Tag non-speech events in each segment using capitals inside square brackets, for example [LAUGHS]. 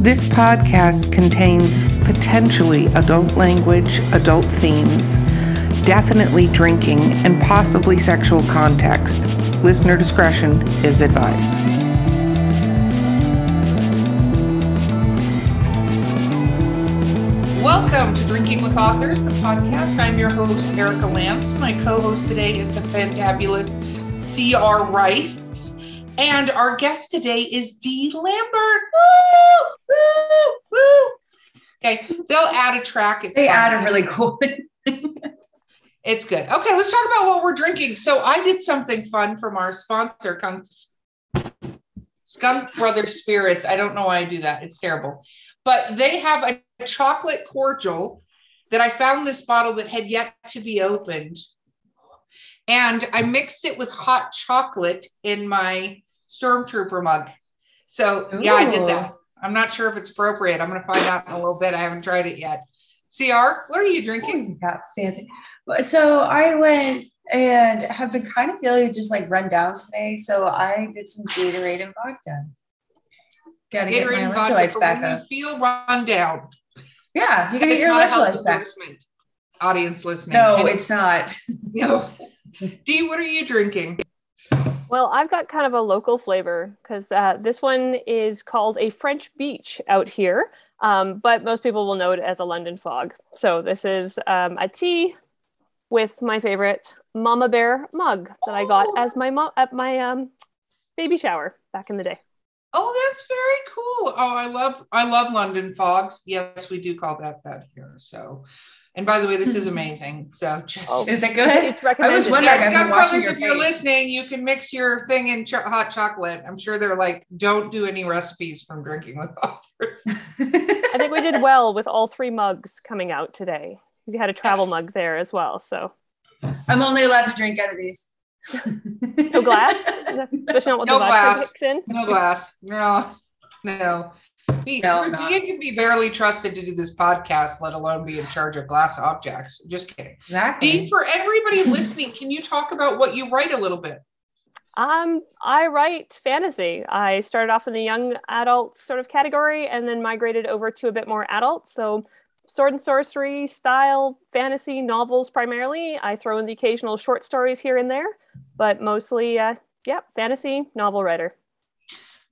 This podcast contains potentially adult language, adult themes, definitely drinking, and possibly sexual context. Listener discretion is advised. Welcome to Drinking with Authors, the podcast. I'm your host, Erica Lance. My co host today is the fantabulous C.R. Rice. And our guest today is Dee Lambert. Woo! Woo! Woo! Okay, they'll add a track. It's they fun. add a really cool. it's good. Okay, let's talk about what we're drinking. So I did something fun from our sponsor, Skunk Brothers Spirits. I don't know why I do that. It's terrible. But they have a chocolate cordial that I found this bottle that had yet to be opened. And I mixed it with hot chocolate in my Stormtrooper mug. So, Ooh. yeah, I did that. I'm not sure if it's appropriate. I'm going to find out in a little bit. I haven't tried it yet. CR, what are you drinking? Oh, fancy. So I went and have been kind of feeling just like run down today. So I did some Gatorade and vodka. Got to get my electrolytes back up. feel run down. Yeah, you gotta get your electrolytes back. Audience listening. No, it's not. [LAUGHS] no. Dee, what are you drinking? Well, I've got kind of a local flavor because uh, this one is called a French beach out here, um, but most people will know it as a London fog. So this is um, a tea with my favorite Mama Bear mug that I got as my mom at my um, baby shower back in the day. Oh, that's very cool. Oh, I love I love London fogs. Yes, we do call that that here. So, and by the way, this is hmm. amazing. So, just oh, is it good? It's recommended. I was wondering. Yes, Scott Brothers, if face. you're listening, you can mix your thing in ch- hot chocolate. I'm sure they're like, don't do any recipes from drinking with authors. [LAUGHS] [LAUGHS] I think we did well with all three mugs coming out today. We had a travel mug there as well. So, I'm only allowed to drink out of these no glass? [LAUGHS] Especially not what no the glass. in? No glass. No, no. We, no, you can be barely trusted to do this podcast, let alone be in charge of glass objects. Just kidding. Exactly. Dee, for everybody listening, can you talk about what you write a little bit? Um, I write fantasy. I started off in the young adult sort of category and then migrated over to a bit more adult. So sword and sorcery style fantasy novels primarily. I throw in the occasional short stories here and there, but mostly, uh, yeah, fantasy novel writer.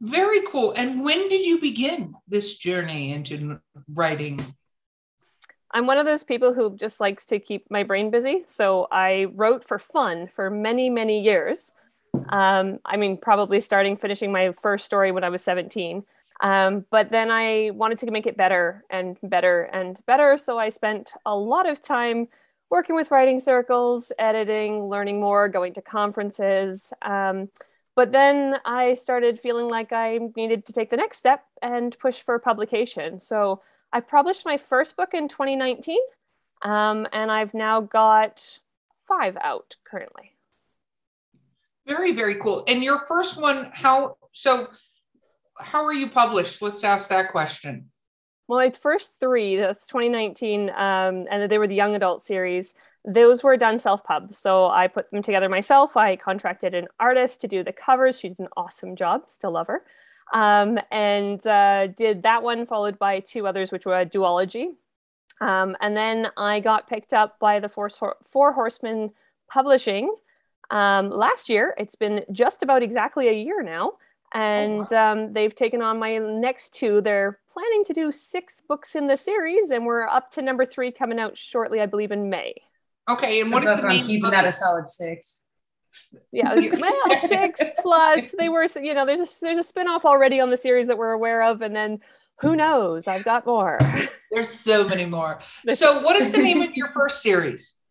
Very cool. And when did you begin this journey into writing? I'm one of those people who just likes to keep my brain busy. So I wrote for fun for many, many years. Um, I mean, probably starting finishing my first story when I was 17. Um, but then I wanted to make it better and better and better. So I spent a lot of time working with writing circles, editing, learning more, going to conferences. Um, but then I started feeling like I needed to take the next step and push for publication. So I published my first book in 2019, um, and I've now got five out currently. Very, very cool. And your first one, how so? how are you published? Let's ask that question. Well, my first three, that's 2019, um, and they were the young adult series. Those were done self pub. So I put them together myself. I contracted an artist to do the covers. She did an awesome job. Still love her. Um, and uh, did that one, followed by two others, which were a duology. Um, and then I got picked up by the Four, Four Horsemen Publishing um, last year. It's been just about exactly a year now. And oh, wow. um, they've taken on my next two. They're planning to do six books in the series, and we're up to number three coming out shortly, I believe, in May. Okay, and what the is the name? keeping that a solid six. Yeah, well, [LAUGHS] six plus. They were, you know, there's a, there's a spinoff already on the series that we're aware of, and then who knows? I've got more. [LAUGHS] There's so many more. So, what is the name of your first series? [LAUGHS]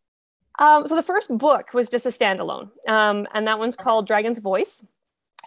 Um, so the first book was just a standalone, um, and that one's called Dragon's Voice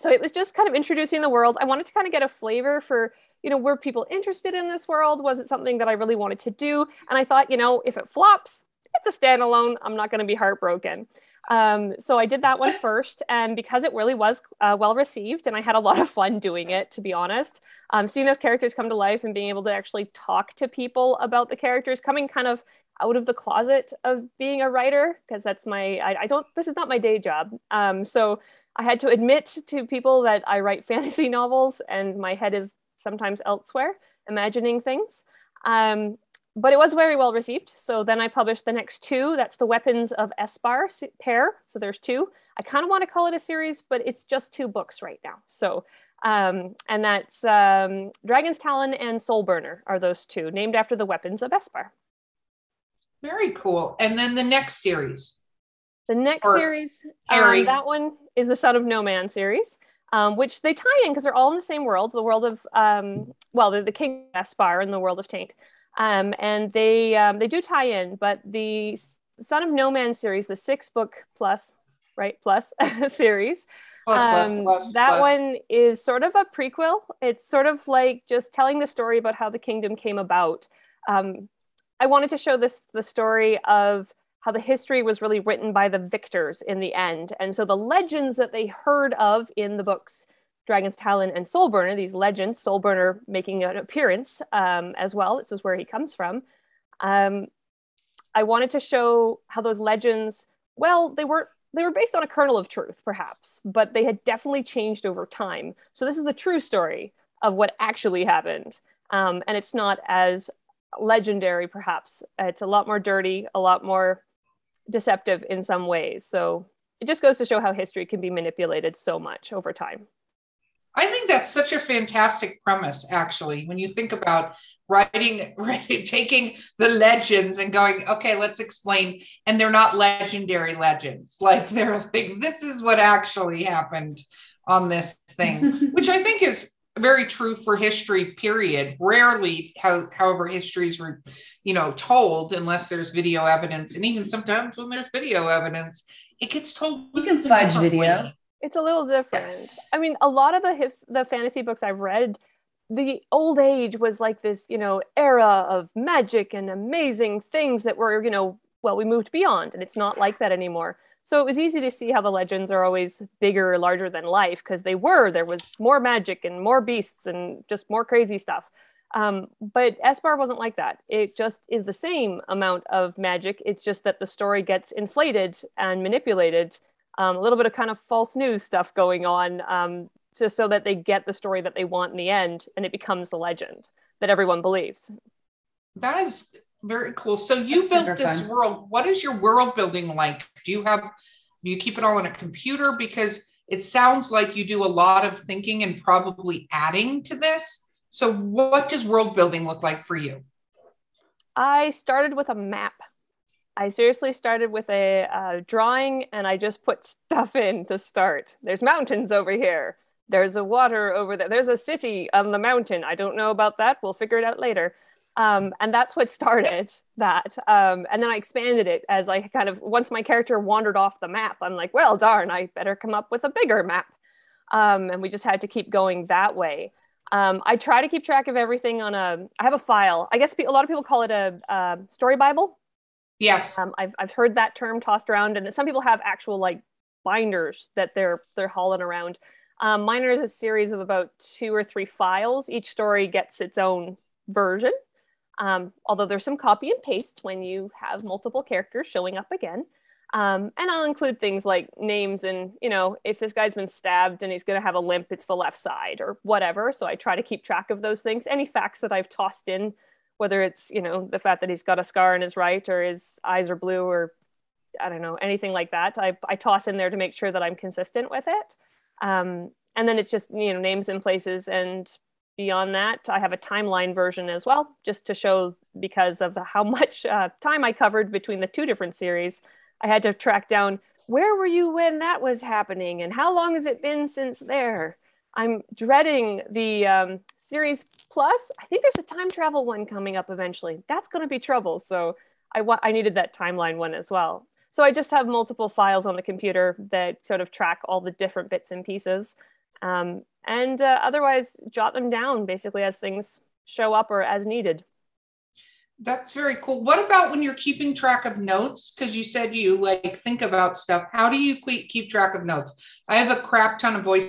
so it was just kind of introducing the world i wanted to kind of get a flavor for you know were people interested in this world was it something that i really wanted to do and i thought you know if it flops it's a standalone i'm not going to be heartbroken um, so i did that one [LAUGHS] first and because it really was uh, well received and i had a lot of fun doing it to be honest um, seeing those characters come to life and being able to actually talk to people about the characters coming kind of out of the closet of being a writer because that's my I, I, don't this is not my day job um, so I had to admit to people that I write [LAUGHS] fantasy novels and my head is sometimes elsewhere. imagining things. Um, but it was very well received. So then I published the next two. That's the Weapons of Espar pair. So there's two. I kind of want to call it a series, but it's just two books right now. So, um, and that's um, Dragon's Talon and Soul Burner are those two, named after the weapons of Espar. Very cool. And then the next series. The next or series, um, that one is the Son of No Man series. Um, which they tie in because they're all in the same world, the world of, um, well, the, the King Espar and the world of Taint. Um, and they um, they do tie in, but the Son of No Man series, the six book plus, right, plus [LAUGHS] series, plus, um, plus, plus, that one is sort of a prequel. It's sort of like just telling the story about how the kingdom came about. Um, I wanted to show this the story of how the history was really written by the victors in the end, and so the legends that they heard of in the books Dragon's Talon and Soulburner, these legends, Soulburner making an appearance um, as well. This is where he comes from. Um, I wanted to show how those legends, well, they were they were based on a kernel of truth, perhaps, but they had definitely changed over time. So this is the true story of what actually happened, um, and it's not as legendary, perhaps. It's a lot more dirty, a lot more deceptive in some ways. So it just goes to show how history can be manipulated so much over time. I think that's such a fantastic premise, actually, when you think about writing, [LAUGHS] writing, taking the legends and going, okay, let's explain. And they're not legendary legends. [LAUGHS] Like they're like, this is what actually happened on this thing, [LAUGHS] which I think is very true for history, period. Rarely, how, however, histories were, you know, told unless there's video evidence. And even sometimes when there's video evidence, it gets told. You can fudge video. Way. It's a little different. Yes. I mean, a lot of the hif- the fantasy books I've read, the old age was like this, you know, era of magic and amazing things that were, you know, well, we moved beyond, and it's not like that anymore. So it was easy to see how the legends are always bigger, larger than life, because they were. There was more magic and more beasts and just more crazy stuff. Um, but Espar wasn't like that. It just is the same amount of magic. It's just that the story gets inflated and manipulated um, a little bit of kind of false news stuff going on um, just so that they get the story that they want in the end and it becomes the legend that everyone believes. That is very cool. So you That's built this fun. world. What is your world building like? Do you have, do you keep it all on a computer? Because it sounds like you do a lot of thinking and probably adding to this. So what does world building look like for you? I started with a map I seriously started with a uh, drawing and I just put stuff in to start. There's mountains over here. There's a water over there. There's a city on the mountain. I don't know about that. We'll figure it out later. Um, and that's what started that. Um, and then I expanded it as I kind of, once my character wandered off the map, I'm like, well, darn, I better come up with a bigger map. Um, and we just had to keep going that way. Um, I try to keep track of everything on a, I have a file. I guess a lot of people call it a, a story Bible Yes. Um, I've, I've heard that term tossed around and some people have actual like binders that they're they're hauling around. Um, mine is a series of about two or three files. Each story gets its own version. Um, although there's some copy and paste when you have multiple characters showing up again. Um, and I'll include things like names and, you know, if this guy's been stabbed and he's going to have a limp, it's the left side or whatever. So I try to keep track of those things. Any facts that I've tossed in whether it's you know the fact that he's got a scar in his right or his eyes are blue or I don't know anything like that. I, I toss in there to make sure that I'm consistent with it, um, and then it's just you know names and places and beyond that I have a timeline version as well just to show because of how [LAUGHS] much uh, time I covered between the two different series. I had to track down where were you when that was happening and how long has it been since there I'm dreading the um, series plus. I think there's a time travel one coming up eventually. That's going to be trouble. So I want I needed that timeline one as well. So I just have multiple files on the computer that sort of track all the different bits and pieces, um, and uh, otherwise jot them down basically as things show up or as needed. That's very cool. What about when you're keeping track of notes? Because you said you like think about stuff. How do you keep track of notes? I have a crap ton of voice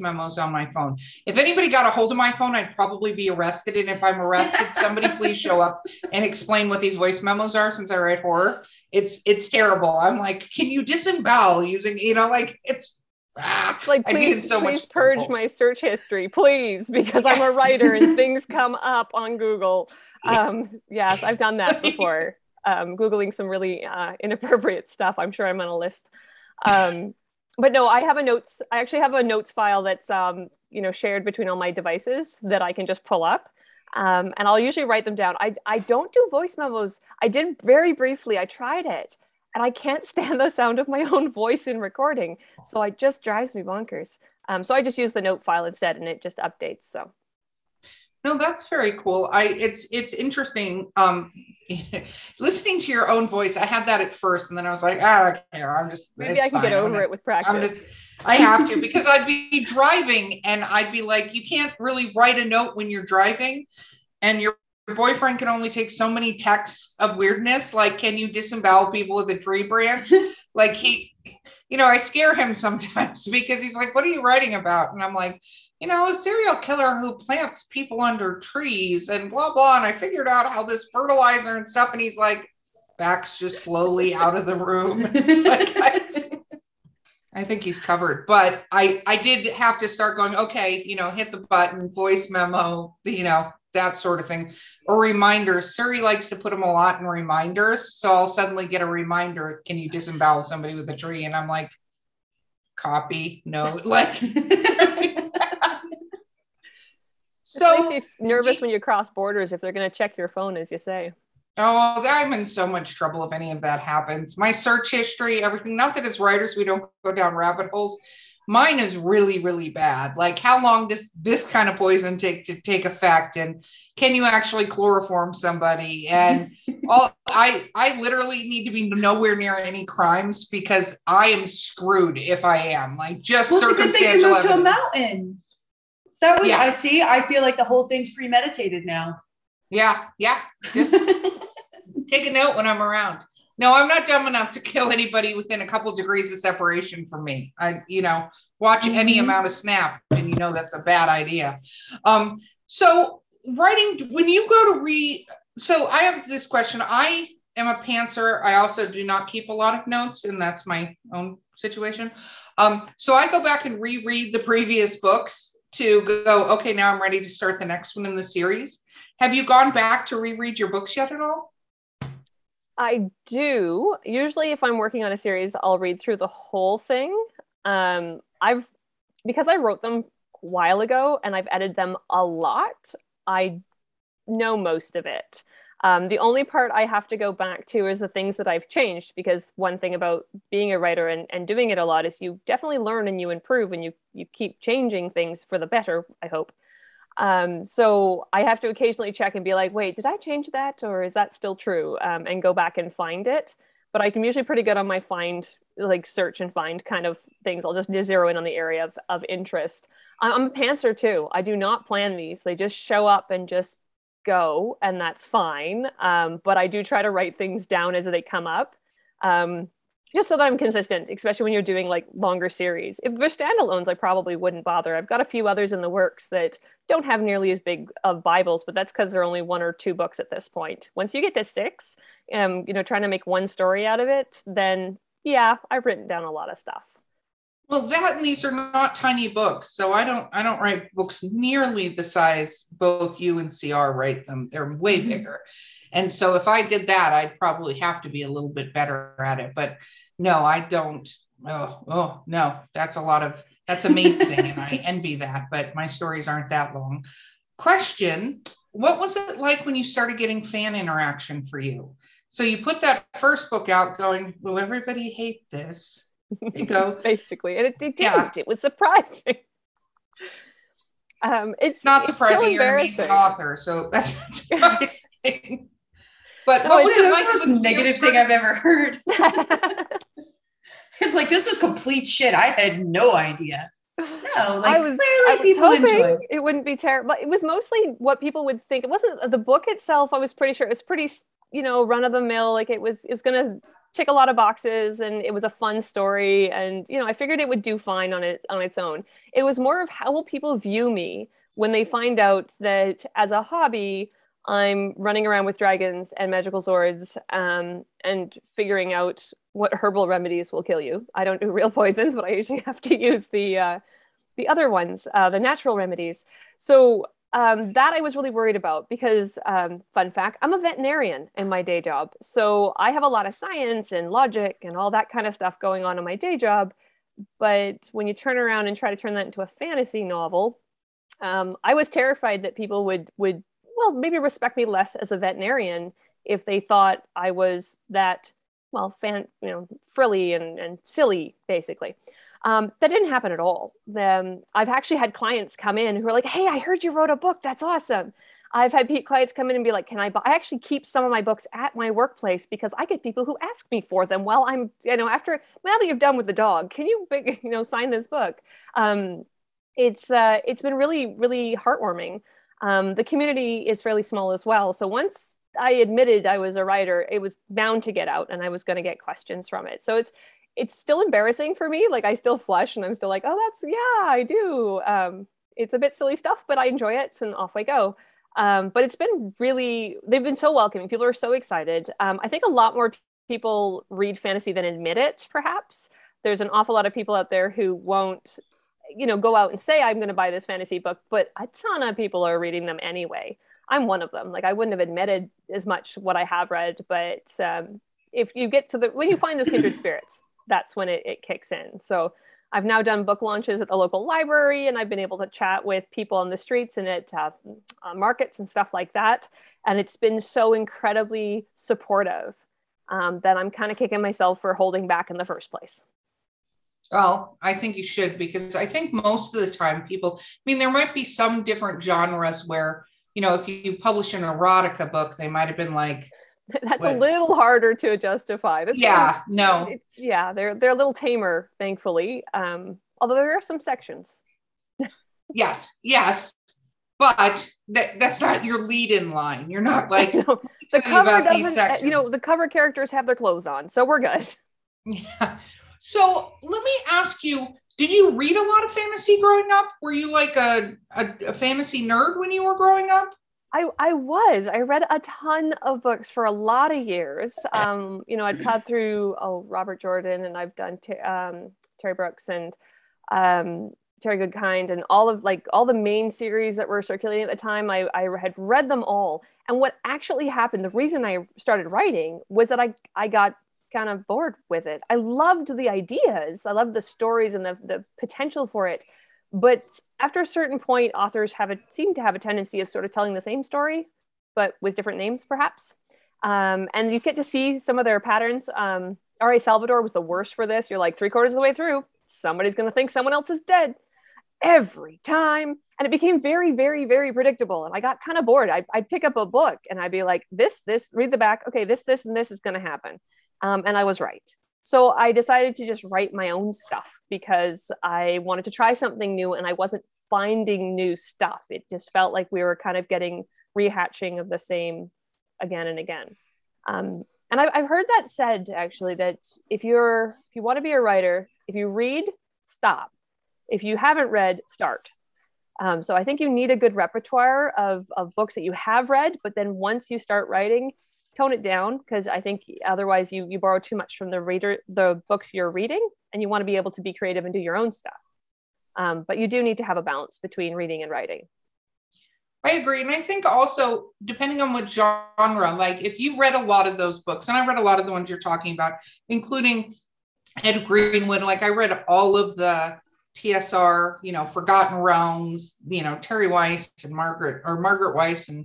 memos on my phone. If anybody got a hold of my phone, I'd probably be arrested. And if I'm arrested, somebody please show up and explain what these voice memos are since I write horror. It's it's terrible. I'm like, can you disembowel using, you know, like it's ah, like please, so please purge trouble. my search history, please, because I'm a writer and [LAUGHS] things come up on Google. Um, yes, I've done that before. [LAUGHS] Um, Googling some really uh, inappropriate stuff. I'm sure I'm on a list. Um, but no, I have a notes. I actually have a notes file that's um, you know shared between all my devices that I can just pull up. Um, and I'll usually write them down. I, I don't do voice memos. I did very briefly. I tried it and I can't [LAUGHS] stand the sound of my own voice in recording. So it just drives me bonkers. Um, so I just use the note file instead and it just updates. So. No, that's very cool. I it's it's interesting. Um, [LAUGHS] listening to your own voice, I had that at first, and then I was like, ah, I don't care. I'm just maybe I can fine. get over it with practice. Just, I have to [LAUGHS] because I'd be driving and I'd be like, you can't really write a note when you're driving, and your boyfriend can only take so many texts of weirdness. Like, can you disembowel people with a tree branch? [LAUGHS] like he, you know, I scare him sometimes because he's like, "What are you writing about?" And I'm like you know, a serial killer who plants people under trees and blah blah. And I figured out how this fertilizer and stuff, and he's like, backs just slowly out of the room. [LAUGHS] like I, I think he's covered, but I I did have to start going. Okay, you know, hit the button, voice memo, you know, that sort of thing, or reminders. Siri likes to put them a lot in reminders, so I'll suddenly get a reminder. Can you disembowel somebody with a tree? And I'm like, copy, no, [LAUGHS] like. So makes you nervous when you cross borders if they're going to check your phone, as you say. Oh, I'm in so much trouble if any of that happens. My search history, everything, not that as writers we don't go down rabbit holes. Mine is really, really bad. Like, how long does this kind of poison take to take effect? And can you actually chloroform somebody? And [LAUGHS] all I I literally need to be nowhere near any crimes because I am screwed if I am. Like just well, circumstantial. It's a good thing you moved to a mountain. That was, yeah. I see. I feel like the whole thing's premeditated now. Yeah. Yeah. Just [LAUGHS] take a note when I'm around. No, I'm not dumb enough to kill anybody within a couple degrees of separation from me. I, you know, watch mm-hmm. any amount of snap and you know that's a bad idea. Um, so writing when you go to read, so I have this question. I am a pantser. I also do not keep a lot of notes, and that's my own situation. Um, so I go back and reread the previous books to go, okay, now I'm ready to start the next one in the series. Have you gone back to reread your books yet at all? I do. Usually, if I'm working on a series, I'll read through the whole thing. Um, I've, because I wrote them a while ago and I've edited them a lot, I know most of it. Um, the only part I have to go back to is the things that I've changed because one thing about being a writer and, and doing it a lot is you definitely learn and you improve and you you keep changing things for the better, I hope. Um, so I have to occasionally check and be like, wait, did I change that or is that still true? Um, and go back and find it. But I'm usually pretty good on my find, like search and find kind of things. I'll just zero in on the area of, of interest. I'm a pantser too. I do not plan these. They just show up and just go, and that's fine. Um, but I do try to write things down as they come up. Um, just so that I'm consistent, especially when you're doing like longer series. If they're standalones, I probably wouldn't bother. I've got a few others in the works that don't have nearly as big of Bibles, but that's because they're only one or two books at this point. Once you get to six, um, you know, trying to make one story out of it, then yeah, I've written down a lot of stuff. Well, that and these are not tiny books, so I don't I don't write books nearly the size both you and CR write them. They're way mm-hmm. bigger. And so if I did that, I'd probably have to be a little bit better at it. But no, I don't. Oh, oh no, that's a lot of that's amazing. and I [LAUGHS] envy that, but my stories aren't that long. Question What was it like when you started getting fan interaction for you? So you put that first book out going, Will everybody hate this? You go. [LAUGHS] Basically. And it, it didn't. Yeah. It was surprising. [LAUGHS] Um, it's not surprising. It's you're an author, so [LAUGHS] that's surprising. but no, what was it like? the most negative thing I've ever heard. it's like this was complete shit. I had no idea. No, like I was, clearly I was people enjoy. It wouldn't be terrible. It was mostly what people would think. It wasn't the book itself. I was pretty sure it was pretty, you know, run of the mill. Like it was, it was to tick a lot of boxes and it was a fun story and you know i figured it would do fine on it on its own it was more of how will people view me when they find out that as a hobby I'm running around with dragons and magical swords um, and figuring out what herbal remedies will kill you. I don't do real [LAUGHS] poisons, but I usually have to use the uh, the other ones, uh, the natural remedies. So um, that I was really worried about because, um, fun fact, I'm a veterinarian in my day job. So I have a lot of science and logic and all that kind of stuff going on in my day job. But when you turn around and try to turn that into a fantasy novel, um, I was terrified that people would would well maybe respect me less as a veterinarian if they thought I was that well fan you know frilly and, and silly basically. Um, that didn't happen at all. Then I've actually had clients come in who are like, "Hey, I heard you wrote a book. That's awesome." I've had clients come in and be like, "Can I buy?" I actually keep some of my books at my workplace because I get people who ask me for them while I'm, you know, after now that you've done with the dog, can you, [LAUGHS] you know, sign this book? Um, it's uh, it's been really really heartwarming. Um, the community is fairly small as well, so once I admitted I was a writer, it was bound to get out, and I was going to get questions from it. So it's it's still embarrassing for me. Like I still flush, and I'm still like, oh, that's yeah, I do. Um, it's a bit silly stuff, but I enjoy it, and off I go. Um, but it's been really they've been so welcoming. People are so excited. Um, I think a lot more people read fantasy than admit it. Perhaps there's an awful lot of people out there who won't you know go out and say i'm going to buy this fantasy book but a ton of people are reading them anyway i'm one of them. Like i wouldn't have admitted as much what i have read but um, if you get to the when you find those kindred spirits that's when it, it kicks in. So i've now done book launches at the local library and i've been able to chat with people on the streets and at uh, uh, markets and stuff like that and it's been so incredibly supportive um, that i'm kind of kicking myself for holding back in the first place. Well, I think you should because I think most of the time people, I mean, there might be some different genres where, you know, if you publish an erotica book, they might have been like, [LAUGHS] that's what? a little harder to justify. This yeah, one, no. [LAUGHS] It, yeah, they're they're a little tamer, thankfully. Um, although there are some sections. [LAUGHS] yes, yes, but that that's not your lead in line. You're not like no. the cover doesn't. You know, the cover characters have their clothes on, so we're good. Yeah. So let me ask you did you read a lot of fantasy growing up? Were you like a, a, a, fantasy nerd when you were growing up? I, I was. I read a ton of books for a lot of years. [LAUGHS] Um, you know, I'd plowed through oh Robert Jordan and I've done um, Terry Brooks and um, Terry Goodkind and all of like all the main series that were circulating at the time. I, I had read them all. And what actually happened, the reason I started writing was that I, I got kind of bored with it. I loved the ideas, I loved the stories and the, the potential for it. But after a certain point, authors have a seem to have a tendency of sort of telling the same story, but with different names, perhaps. Um, and you get to see some of their patterns. Um, R.A. Salvatore was the worst for this. You're like three quarters of the way through, somebody's going to think someone else is dead every time. And it became very, very, very predictable. And I got kind of bored. I, would pick up a book and I'd be like, this, this, read the back. Okay, this, this, and this is going to happen. Um, and I was right. So I decided to just write my own stuff because I wanted to try something new and I wasn't finding new stuff. It just felt like we were kind of getting rehatching of the same again and again. Um, and I've, I've heard that said actually that if you're if you want to be a writer, if you read, stop. If you haven't read, start. Um, so I think you need a good repertoire of, of books that you have read, but then once you start writing, tone it down because I think otherwise you you borrow too much from the reader, the books you're reading, and you want to be able to be creative and do your own stuff. Um, but you do need to have a balance between reading and writing. I agree. And I think also, depending on what genre, like if you read a lot of those books, and I read a lot of the ones you're talking about, including Ed Greenwood, like I read all of the TSR, you know, Forgotten Realms, you know, Terry Weiss and Margaret or Margaret Weiss and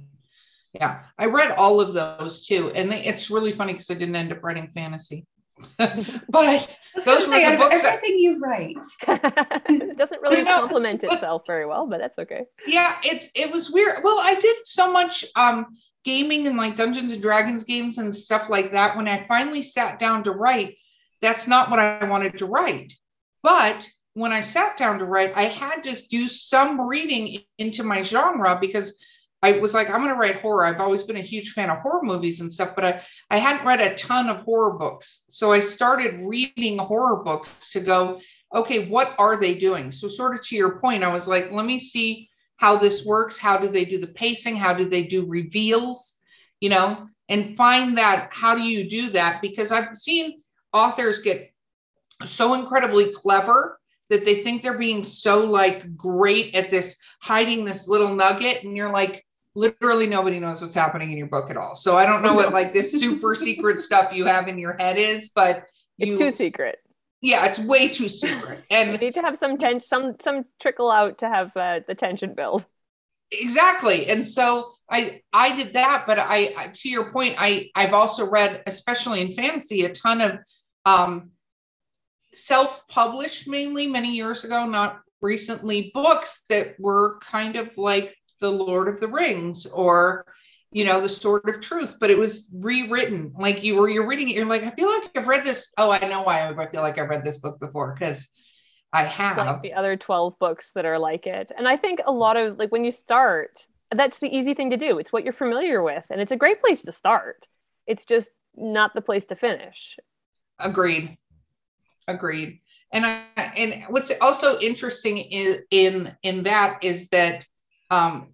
yeah, I read all of those too, and it's really funny because I didn't end up writing fantasy. [LAUGHS] but those say, were the books everything that, you write [LAUGHS] doesn't really no, complement but, itself very well, but that's okay. Yeah, it's it was weird. Well, I did so much um gaming and like Dungeons and Dragons games and stuff like that. When I finally sat down to write, that's not what I wanted to write. But when I sat down to write, I had to do some reading into my genre because I was like, I'm going to write horror. I've always been a huge fan of horror movies and stuff, but I, I hadn't read a ton of horror books. So I started reading horror books to go, okay, what are they doing? So, sort of to your point, I was like, let me see how this works how do they do the pacing how do they do reveals you know and find that how do you do that because i've seen authors get so incredibly clever that they think they're being so like great at this hiding this little nugget and you're like literally nobody knows what's happening in your book at all. So i don't know what like this super [LAUGHS] secret stuff you have in your head is but you, it's too secret. Yeah it's way too secret. And you need to have some tension some some trickle out to have uh, the tension build. Exactly. And so i i did that but i to your point i i've also read especially in fantasy a ton of um self-published mainly many years ago not recently books that were kind of like the lord of the rings or you know the sword of truth but it was rewritten. Like you were you're reading it you're like i feel like i've read this oh i know why i feel like i've read this book before because i have like the other 12 books that are like it. And i think a lot of like when you start that's the easy thing to do. It's what you're familiar with and it's a great place to start. It's just not the place to finish. Agreed. Agreed. And I, and what's also interesting in in in that is that um,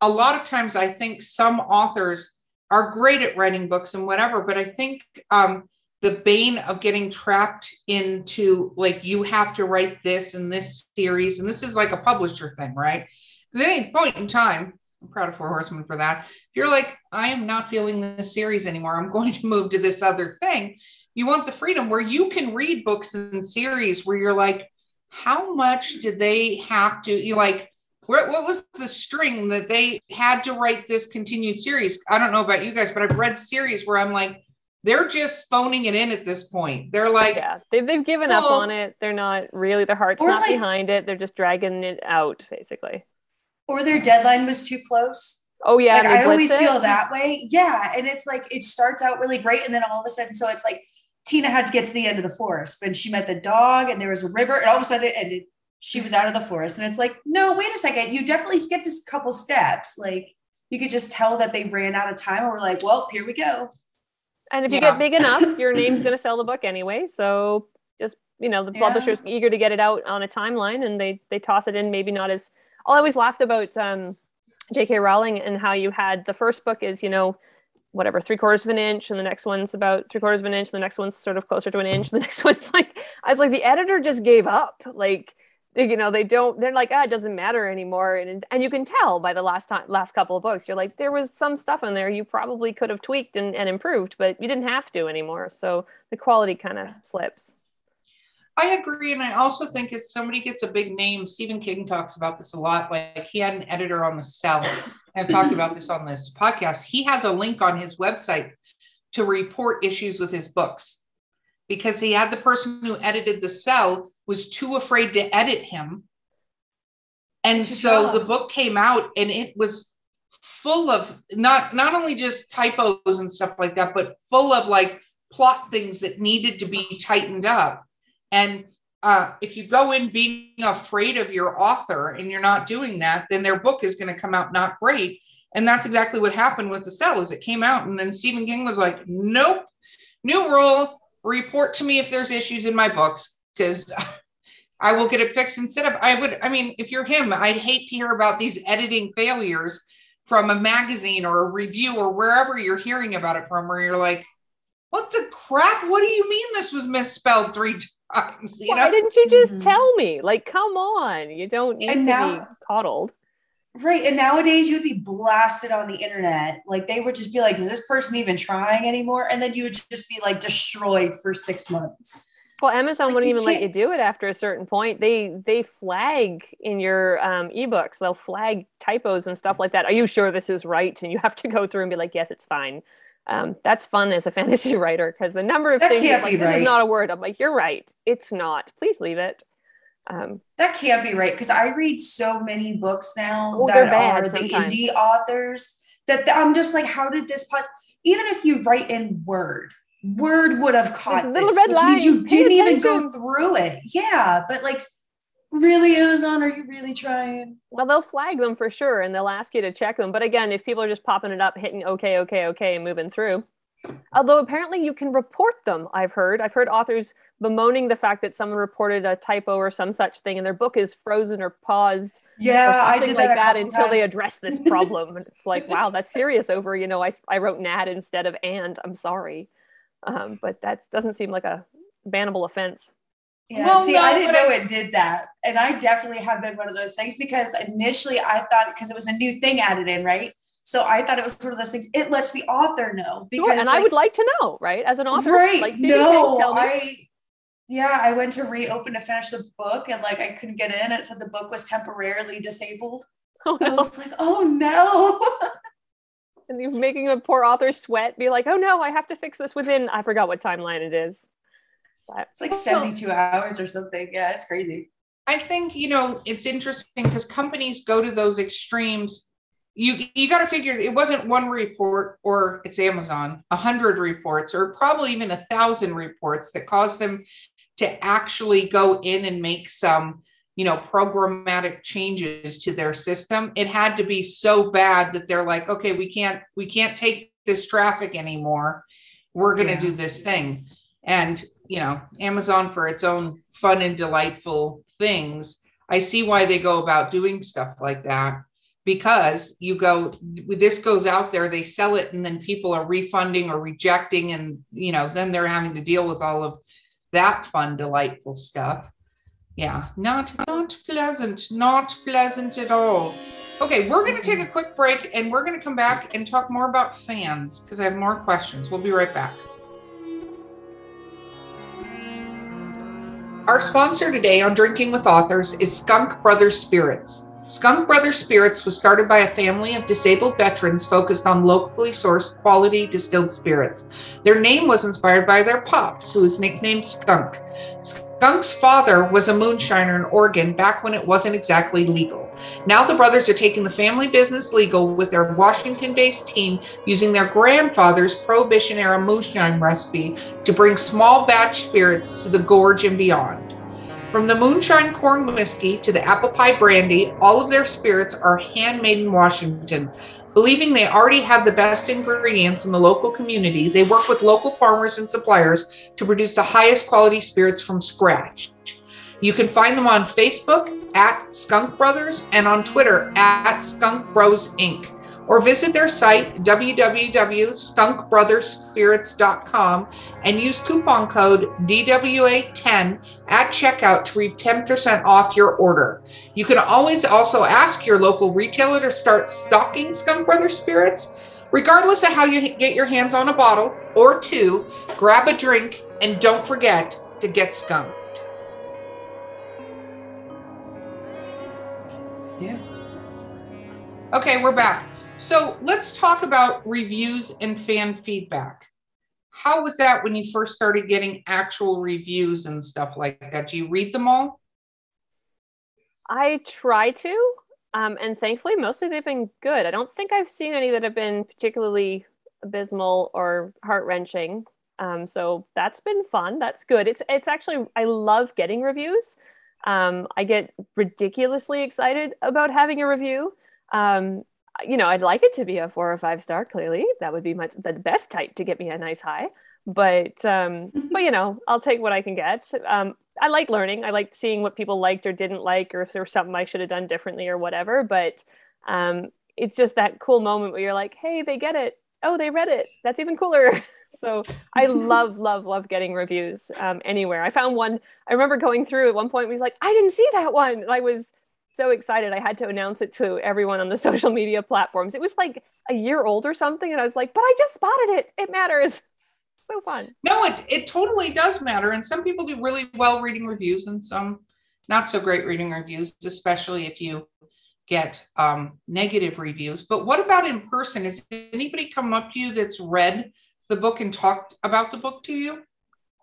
a lot of times I think some authors are great at writing books and whatever, but I think um, the bane of getting trapped into like you have to write this and this series, and this is like a publisher thing, right? Because at any point in time, I'm proud of Four Horsemen for that. If you're like, I am not feeling this series anymore, I'm going to move to this other thing. You want the freedom where you can read books and series where you're like, how much did they have to you like where, what was the string that they had to write this continued series? I don't know about you guys, but I've read series where I'm like, they're just phoning it in at this point. They're like, yeah, they've, they've given well, up on it. They're not really, their heart's not like, behind it. They're just dragging it out, basically. Or their deadline was too close. Oh yeah, like, I always it. feel that way. Yeah, and it's like it starts out really great, and then all of a sudden, so it's like Tina had to get to the end of the forest, but she met the dog, and there was a river, and all of a sudden it ended she was out of the forest. And it's like, no, wait a second. You definitely skipped a couple steps. Like you could just tell that they ran out of time and we're like, well, here we go. And if you yeah. get big enough, [LAUGHS] your name's going to sell the book anyway. So just, you know, the yeah. publisher's eager to get it out on a timeline and they, they toss it in, maybe not as, I always laughed about um, J.K. Rowling and how you had the first book is, you know, whatever three quarters of an inch and the next one's about three quarters of an inch and the next one's sort of closer to an inch the [LAUGHS] next one's like i was like the editor just gave up like you know they don't they're like ah it doesn't matter anymore. And and you can tell by the last time last couple of books. You're like there was some stuff in there you probably could have tweaked and, and improved but you didn't have to anymore. So the quality kind of slips. I agree and i also think if somebody gets a big name stephen king talks about this a lot like he had an editor on the cell i've talked about this on this podcast. He has a link on his website to report issues with his books because he had the person who edited the cell was too afraid to edit him. And so the book came out and it was full of not not only just typos and stuff like that, but full of like plot things that needed to be tightened up. And uh, if you go in being afraid of your author and you're not doing that, then their book is going to come out not great. And that's exactly what happened with the cell. Is it came out and then Stephen King was like, "Nope, new rule: report to me if there's issues in my books because I will get it fixed instead of I would I mean if you're him I'd hate to hear about these editing failures from a magazine or a review or wherever you're hearing about it from where you're like what the crap? What do you mean this was misspelled three [LAUGHS] times? You why know? didn't you just mm-hmm. tell me? Like come on. You don't need and to now, be coddled. Right and nowadays you would be blasted on the internet. Like they would just be like is this person even trying anymore? And then you would just be like destroyed for six months well, Amazon like wouldn't even let you do it after a certain point. They they flag in your um, ebooks. They'll flag typos and stuff like that. Are you sure this is right? And you have to go through and be like, yes, it's fine. Um, that's fun as a [LAUGHS] fantasy writer because the number of that things like, this is not a word. I'm like, you're right. It's not. Please leave it. Um, that can't be right because I read so many books now oh, that are the indie authors that I'm just like, how did this pos-? Even if you write in Word, word would have caught this, little red which lines. means you didn't even go through it. Yeah, but like really amazon are you really trying? Well they'll flag them for sure and they'll ask you to check them. But again if people are just popping it up hitting okay okay okay and moving through. Although apparently you can report them i've heard. I've heard authors bemoaning the fact that someone reported a typo or some such thing and their book is frozen or paused yeah or something I did like that, that until times. they address this [LAUGHS] problem. And it's like wow that's serious over you know I, I wrote nad instead of and. I'm sorry um, but that doesn't seem like a bannable offense yeah, Well, see, no, I didn't know I- it did that. And I definitely have been one of those things because initially I thought because it was a new thing added in, right? So I thought it was one of those things. It lets the author know because sure, and i would like to know right as an author right. like no, tell me I yeah, I went to reopen to finish the book and like I couldn't get in. It said the book was temporarily disabled. oh I was like, oh no. [LAUGHS] and you're making a poor author sweat be like oh no i have to fix this within i forgot what timeline it is but it's like 72 hours or something. Yeah, it's crazy. I think you know it's interesting because companies go to those extremes. You you got to figure it wasn't one report or it's Amazon, a hundred reports or probably even a thousand reports that caused them to actually go in and make some you know programmatic changes to their system. It had to be so bad that they're like, okay, we can't we can't take this traffic anymore. We're going to Yeah. do this thing, and you know amazon for its own fun and delightful things i see why they go about doing stuff like that because you go this goes out there they sell it and then people are refunding or rejecting and you know then they're having to deal with all of that fun delightful stuff yeah not not pleasant not pleasant at all okay we're going to take a quick break and we're going to come back and talk more about fans because i have more questions we'll be right back Our sponsor today on Drinking with Authors is Skunk Brothers Spirits. Skunk Brothers Spirits was started by a family of disabled veterans focused on locally sourced quality distilled spirits. Their name was inspired by their pops, who was nicknamed Skunk. Skunk's father was a moonshiner in Oregon back when it wasn't exactly legal. Now the brothers are taking the family business legal with their Washington based team using their grandfather's Prohibition era moonshine recipe to bring small batch spirits to the gorge and beyond. From the moonshine corn whiskey to the apple pie brandy, all of their spirits are handmade in Washington. Believing they already have the best ingredients in the local community, they work with local farmers and suppliers to produce the highest quality spirits from scratch. You can find them on Facebook at Skunk Brothers and on Twitter at Skunk Bros Inc. Or visit their site www.skunkbrotherspirits.com and use coupon code DWA10 at checkout to reap 10% off your order. You can always also ask your local retailer to start stocking Skunk Brothers spirits. Regardless of how you get your hands on a bottle or two, grab a drink and don't forget to get skunked. Yeah. Okay, we're back. So let's talk about reviews and fan feedback. How was that when you first started getting actual reviews and stuff like that? Do you read them all? I try to, um, and thankfully, mostly they've been good. I don't think I've seen any that have been particularly abysmal or heart wrenching. Um, so that's been fun. That's good. It's it's actually I love getting reviews. Um, I get ridiculously excited about having a review. Um, you know, I'd like it to be a four or five star. Clearly, that would be much the best type to get me a nice high. But um, but you know, I'll take what I can get. Um, I like learning. I like seeing what people liked or didn't like, or if there was something I should have done differently or whatever. But um, it's just that cool moment where you're like, hey, they get it. Oh, they read it. That's even cooler. [LAUGHS] so I [LAUGHS] love, love, love getting reviews um, anywhere. I found one. I remember going through at one point. Was like, I didn't see that one. And I was so excited. I had to announce it to everyone on the [LAUGHS] social media platforms. It was like a year old or something, and I was like, but I just spotted it. It matters. [LAUGHS] So fun. No, it, it totally does matter. And some people do really well reading reviews and some not so great reading reviews, especially if you get um, negative reviews. But what about in person? Has anybody come up to you that's read the book and talked about the book to you?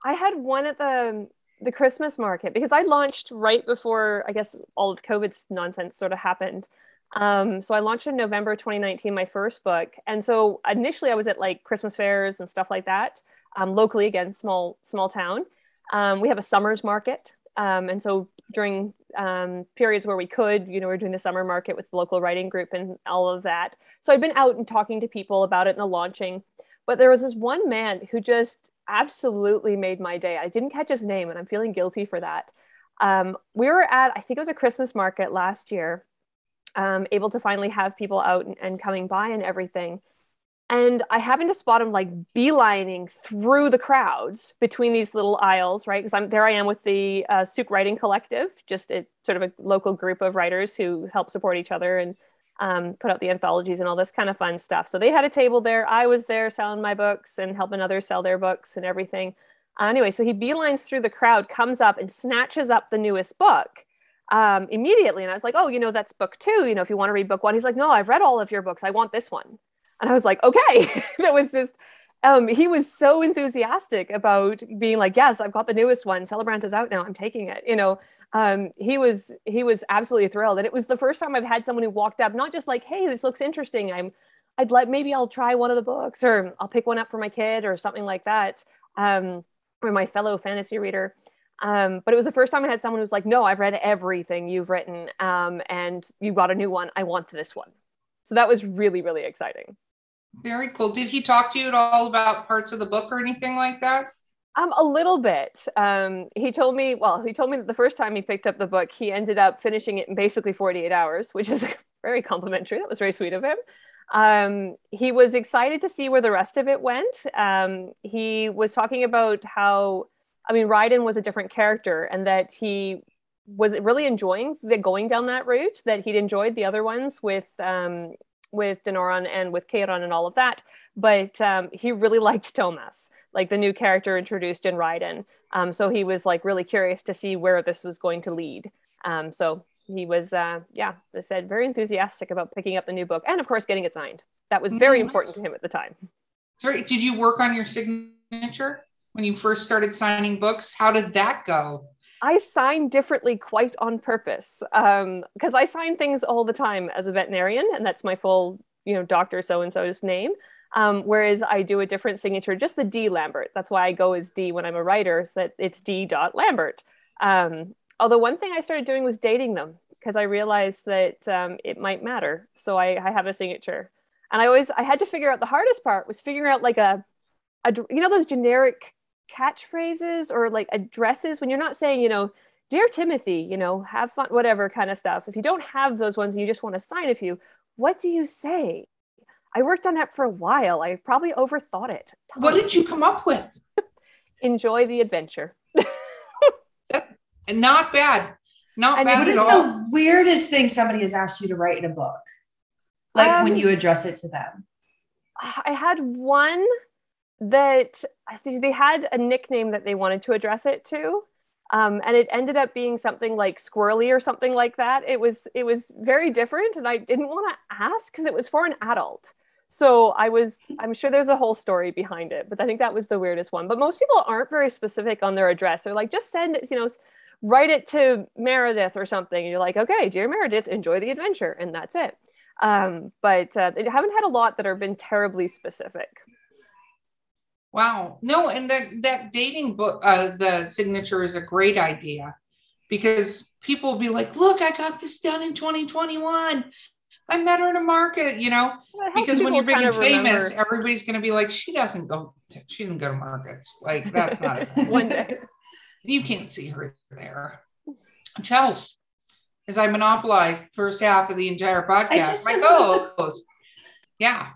I had one at the the Christmas market because I launched right before I guess all of COVID's nonsense sort of happened. Um, so I launched in November 2019, my first book. And so initially I was at like Christmas fairs and stuff like that, um, locally again, small, small town. Um, we have a summer's market. Um, and so during um, periods where we could, you know, we're doing the summer market with the local writing group and all of that. So I'd been out and talking to people about it and the launching. But there was this one man who just absolutely made my day. I didn't catch his name and I'm feeling guilty for that. Um, we were at, I think it was a Christmas market last year, um, able to finally have people out and, and coming by and everything. And I happened to spot him like beelining through the crowds between these little aisles, right? Because I'm there. I am with the uh, Sooke Writing Collective, just a sort of a local group of writers who help support each other and um, put out the anthologies and all this kind of fun stuff. So they had a table there. I was there selling my books and helping others sell their books and everything. Uh, anyway, so he beelines through the crowd, comes up and snatches up the newest book um, immediately. And I was like, oh, you know, that's book two. You know, if you want to read book one, he's like, no, I've read all of your books. I want this one. And I was like, okay. [LAUGHS] that was just, um, he was so enthusiastic about being like, yes, I've got the newest one. Celebrant is out now. I'm taking it. You know, um, he was he was absolutely thrilled, and it was the first time I've had someone who walked up, not just like, hey, this looks interesting. I'm, I'd like maybe I'll try one of the books, or I'll pick one up for my kid, or something like that, um, or my fellow fantasy reader. Um, but it was the first time I had someone who was like, no, I've read everything you've written, um, and you've got a new one. I want this one. So that was really really exciting. Very cool. Did he talk to you at all about parts of the book or anything like that? Um, a little bit. Um, he told me, well, he told me that the first time he picked up the book, he ended up finishing it in basically 48 hours, which is [LAUGHS] very complimentary. That was very sweet of him. Um, he was excited to see where the rest of it went. Um, he was talking about how, I mean, Ryden was a different character and that he was really enjoying the going down that route, that he'd enjoyed the other ones with um, with Denoron and with Kairon and all of that, but um, he really [LAUGHS] liked Tomas, like the new character introduced in Ryden. Um, so he was like really curious to see where this was going to lead. Um, so he was, uh, yeah, they said very enthusiastic about picking up the new book and of course getting it signed. That was very mm-hmm. important to him at the time. Sorry, did you work on your signature when you first started signing books? How did that go? I sign differently quite on purpose because um, I sign things all the time as a veterinarian, and that's my full, you know, doctor so and so's name. Um, whereas I do a different signature, just the D Lambert. That's why I go as D when I'm a writer, so that it's D. Dot Lambert. Um, although one thing I started doing was dating them because I realized that um, it might matter. So I, I have a signature, and I always I had to figure out the hardest part was figuring out like a, a you know those generic catchphrases or like addresses when you're not saying, you know, dear Timothy, you know, have fun, whatever kind of stuff. If you don't have those ones and you just want to sign a few, what do you say? I worked on that for a while. I probably overthought it. Tons. What did you come up with? [LAUGHS] Enjoy the adventure. and not bad. Not and bad. What is all. the weirdest thing somebody has asked you to write in a book? Like um, when you address it to them? I had one that they had a nickname that they wanted to address it to. Um, and it ended up being something like squirrely or something like that. It was it was very different, and I didn't want to ask because it was for an adult. So I was I'm sure there's a whole story behind it, but I think that was the weirdest one. But most people aren't very specific on their address. They're like, just send you know, write it to Meredith or something. And you're like, okay, dear Meredith, enjoy the adventure, and that's it. Um, but uh, they haven't had a lot that have been terribly specific. Wow. No, and that that dating book, uh, the signature is a great idea because people will be like, "Look, I got this done in 2021. I met her in a market," you know. Because when you're big and famous, remember. everybody's going to be like, "She doesn't go. she didn't go to markets. Like that's not [LAUGHS] one day. [LAUGHS] You can't see her there." Chels, as I monopolized the first half of the entire podcast, my co-host. Yeah.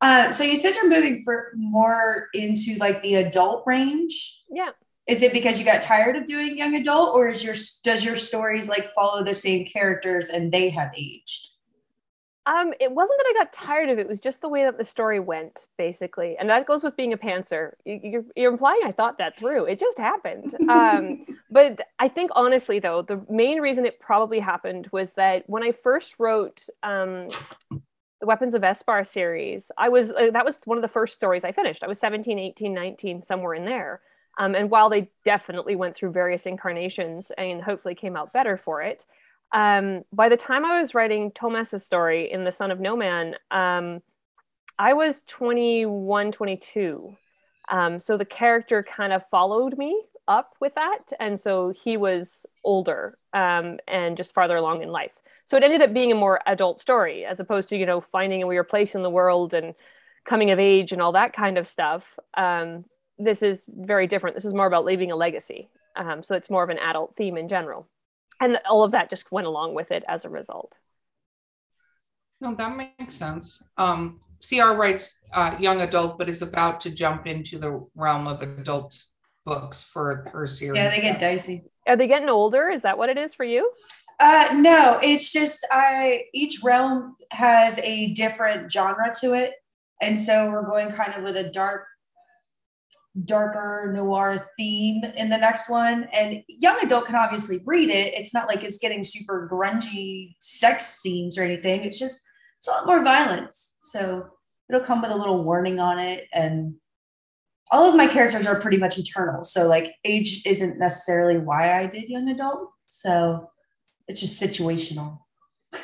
Uh, so you said you're moving for more into like the adult range. Yeah. Is it because you got tired of doing young adult, or is your does your stories like follow the same characters and they have aged? Um, it wasn't that I got tired of it. It was just the way that the story went, basically, and that goes with being a pantser. You're, you're implying I thought that through. It just happened. Um, [LAUGHS] but I think honestly, though, the main reason it probably happened was that when I first wrote um, the Weapons of Esbar series, I was uh, that was one of the first stories I finished. I was 17, 18, 19, somewhere in there. Um, and while they definitely went through various incarnations and hopefully came out better for it, um, by the time I was writing Tomas's story in The Son of No Man, um, I was 21, 22. Um, so the character kind of followed me up with that. And so he was older um, and just farther along in life. So it ended up being a more adult story as opposed to, you know, finding your place in the world and coming of age and all that kind of stuff. Um, this is very different. This is more about leaving a legacy. Um, so it's more of an adult theme in general. And all of that just went along with it as a result. No, that makes sense. Um, CR writes uh, young adult, but is about to jump into the realm of adult books for her series. Yeah, they get dicey. Are they getting older? Is that what it is for you? Uh, no, it's just I each realm has a different genre to it, and so we're going kind of with a dark, darker noir theme in the next one. And young adult can obviously read it. It's not like it's getting super grungy sex scenes or anything. It's just it's a lot more violence. So it'll come with a little warning on it, and all of my characters are pretty much eternal. So like age isn't necessarily why I did young adult. So it's just situational.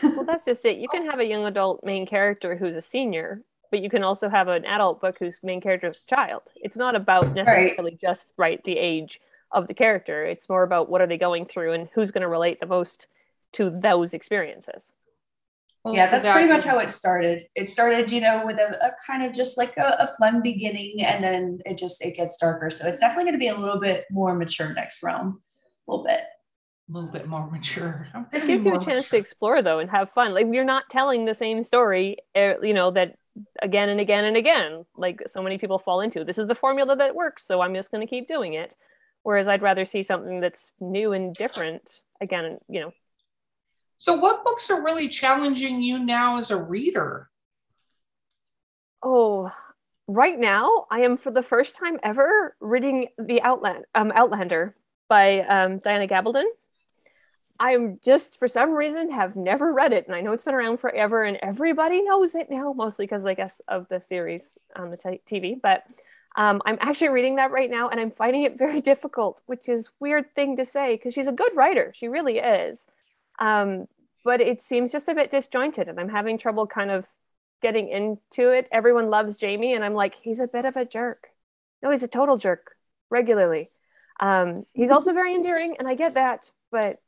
well, that's just it. You can have a young adult main character who's a senior, but you can also have an adult book whose main character is a child. It's not about necessarily right. just right the age of the character. It's more about what are they going through and who's going to relate the most to those experiences. Well, yeah, that's exactly. pretty much how it started. It started, you know, with a, a kind of just like a, a, fun beginning, and then it just it gets darker. So it's definitely going to be a little bit more mature next realm, a little bit a little bit more mature. It gives you a chance mature. to explore though and have fun. Like you're not telling the same story, eh, you know, that again and again and again, like so many people fall into. This is the formula that works, so I'm just going to keep doing it. Whereas I'd rather see something that's new and different again, you know. So what books are really challenging you now as a reader? Oh, right now I am for the first time ever reading the Outland um, Outlander by um, Diana Gabaldon. I'm just for some reason have never read it, and I know it's been around forever, and everybody knows it now, mostly because I guess of the series on the t- TV. But um, I'm actually reading that right now, and I'm finding it very [LAUGHS] difficult, which is weird thing to say because she's a good writer, she really is. Um, but it seems just a bit disjointed, and I'm having trouble kind of getting into it. Everyone loves Jamie, and I'm like, he's a bit of a jerk. No, he's a total jerk regularly. Um, he's [LAUGHS] also very endearing, and I get that, but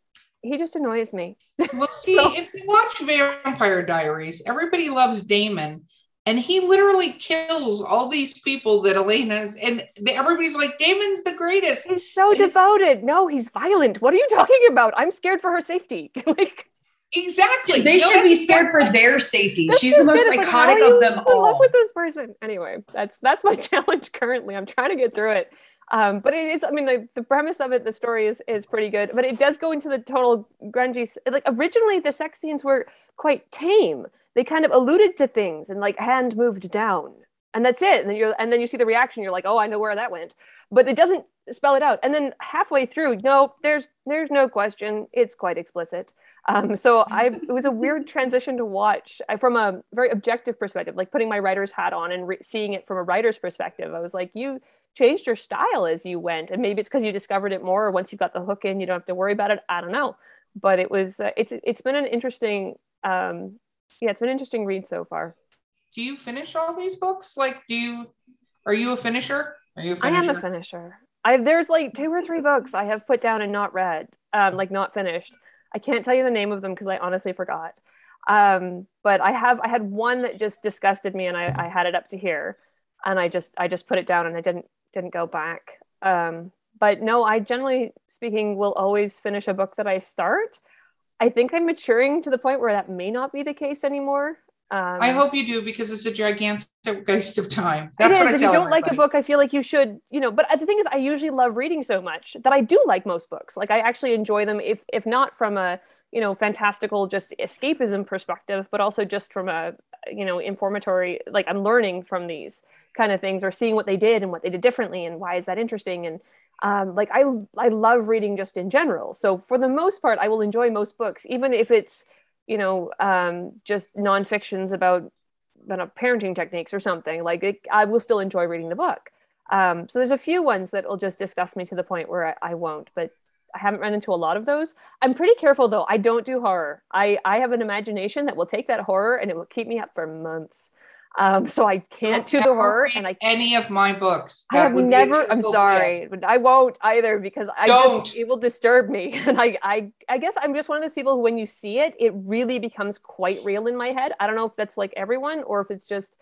he just annoys me. Well, [LAUGHS] see, so, if you watch Vampire Diaries, everybody loves Damon, and he literally kills all these people that Elena's, and everybody's like, Damon's the greatest. He's so and devoted. No, he's violent. What are you talking about? I'm scared for her safety. [LAUGHS] like, Exactly. They should be scared for their safety. That's She's the most psychotic of them all. I love with this person. Anyway, that's that's my [LAUGHS] challenge currently. I'm trying to get through it. Um, but it is, I mean, the, the premise of it, the story is is pretty good, but it does go into the total grungy. Like originally, the sex scenes were quite tame. They kind of alluded to things and like hand moved down, and that's it. And then you and then you see the reaction. You're like, oh, I know where that went, but it doesn't spell it out. And then halfway through, no, there's there's no question. It's quite explicit. Um, so I it was a weird transition to watch I, from a very objective perspective, like putting my writer's hat on and re- seeing it from a writer's perspective. I was like, you changed your style as you went and maybe it's because you discovered it more or once you've got the hook in you don't have to worry about it i don't know but it was uh, it's it's been an interesting um yeah it's been an interesting read so far do you finish all these books like do you are you a finisher are you a finisher? i am a finisher i there's like two or three books i have put down and not read um like not finished i can't tell you the name of them because i honestly forgot um but i have i had one that just disgusted me and i, I had it up to here and i just i just put it down and i didn't didn't go back. Um, but no, I generally speaking will always finish a book that I start. I think I'm maturing to the point where that may not be the case anymore. Um, I hope you do because it's a gigantic waste of time. That's it is. if you don't everybody. like a book, I feel like you should, you know. But the thing is, I usually love reading so much that I do like most books. Like I actually enjoy them, if if not from a you know fantastical just escapism perspective, but also just from a you know informatory like i'm learning from these kind of things or seeing what they did and what they did differently and why is that interesting and um, like I, I love reading just in general so for the most part i will enjoy most books even if it's you know um, just nonfictions about you know, parenting techniques or something like it, i will still enjoy reading the book um, so there's a few ones that will just disgust me to the point where I, I won't but I haven't run into a lot of those. I'm pretty careful though. I don't do horror. I I have an imagination that will take that horror and it will keep me up for months. Um, so I can't do the horror and I any of my books. I have never. I'm sorry, but I won't either because I don't. just it will disturb me. [LAUGHS] And I I I guess I'm just one of those people who when you see it, it really becomes quite real in my head. I don't know if that's like everyone or if it's just